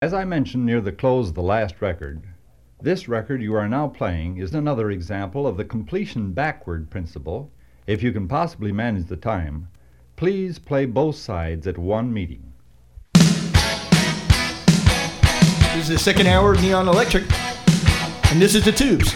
As I mentioned near the close of the last record, this record you are now playing is another example of the completion backward principle. If you can possibly manage the time, please play both sides at one meeting. This is the second hour of Neon Electric, and this is the tubes.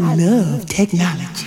Love technology.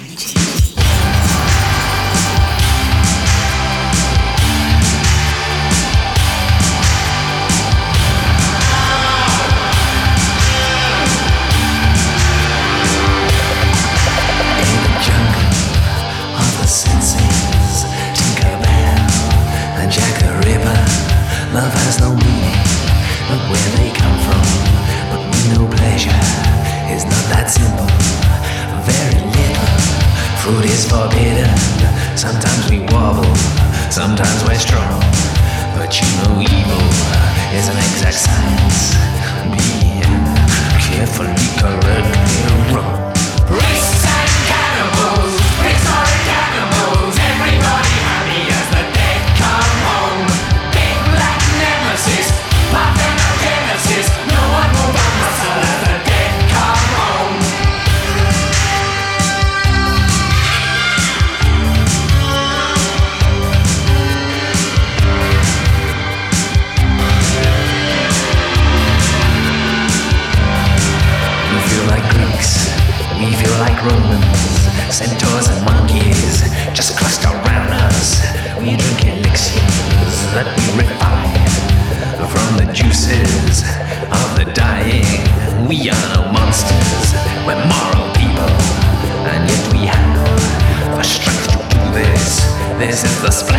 The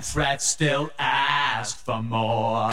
and threats still ask for more.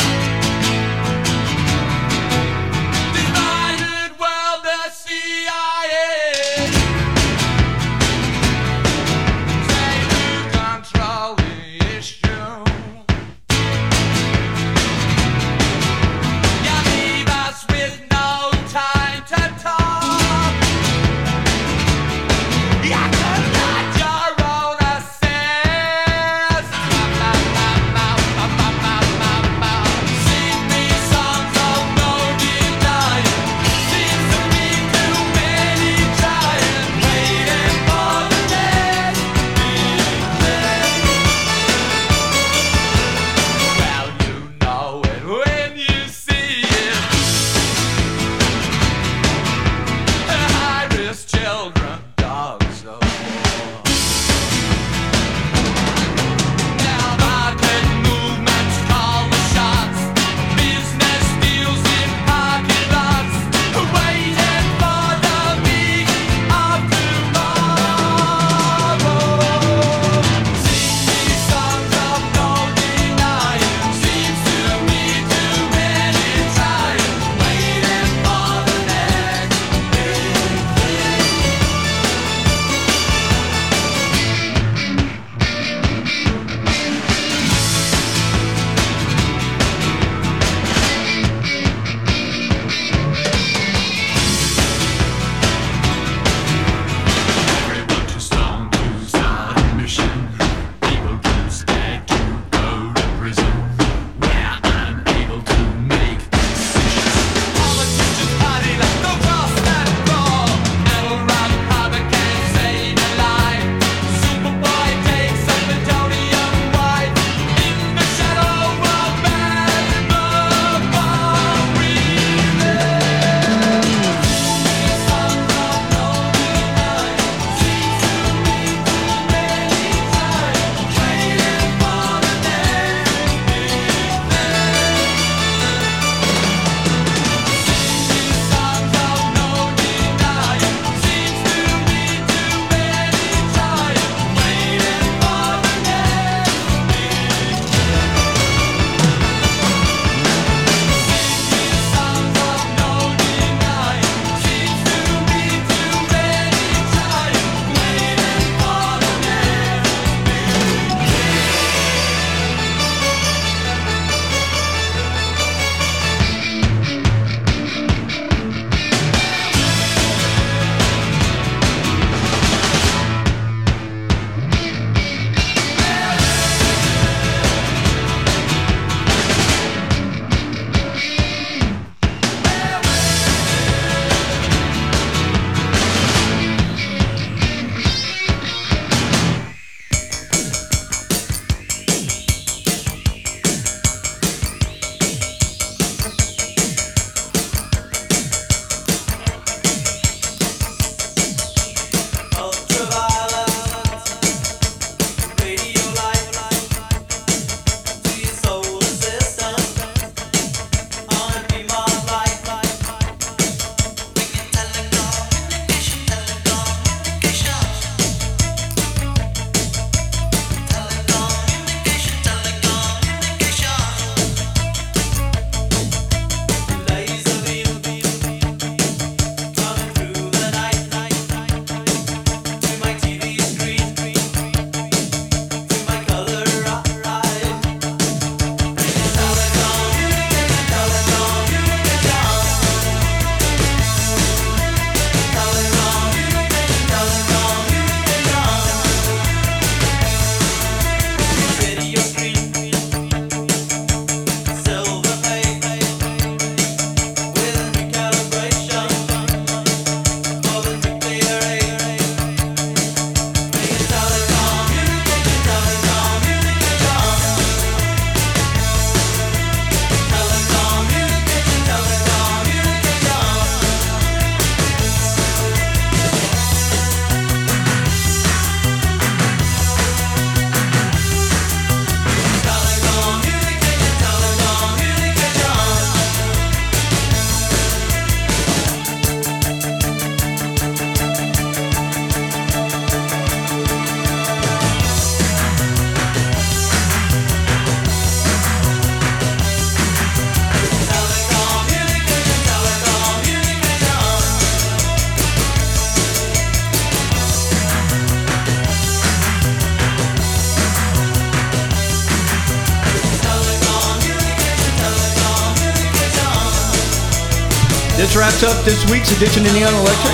Wraps up this week's edition of Neon Electric.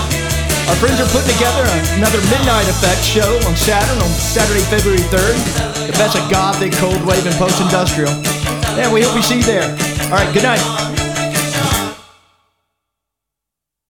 Our friends are putting together another Midnight Effect show on Saturn on Saturday, February 3rd. The best of gothic, cold wave, and post industrial. And we hope we see you there. All right, good night.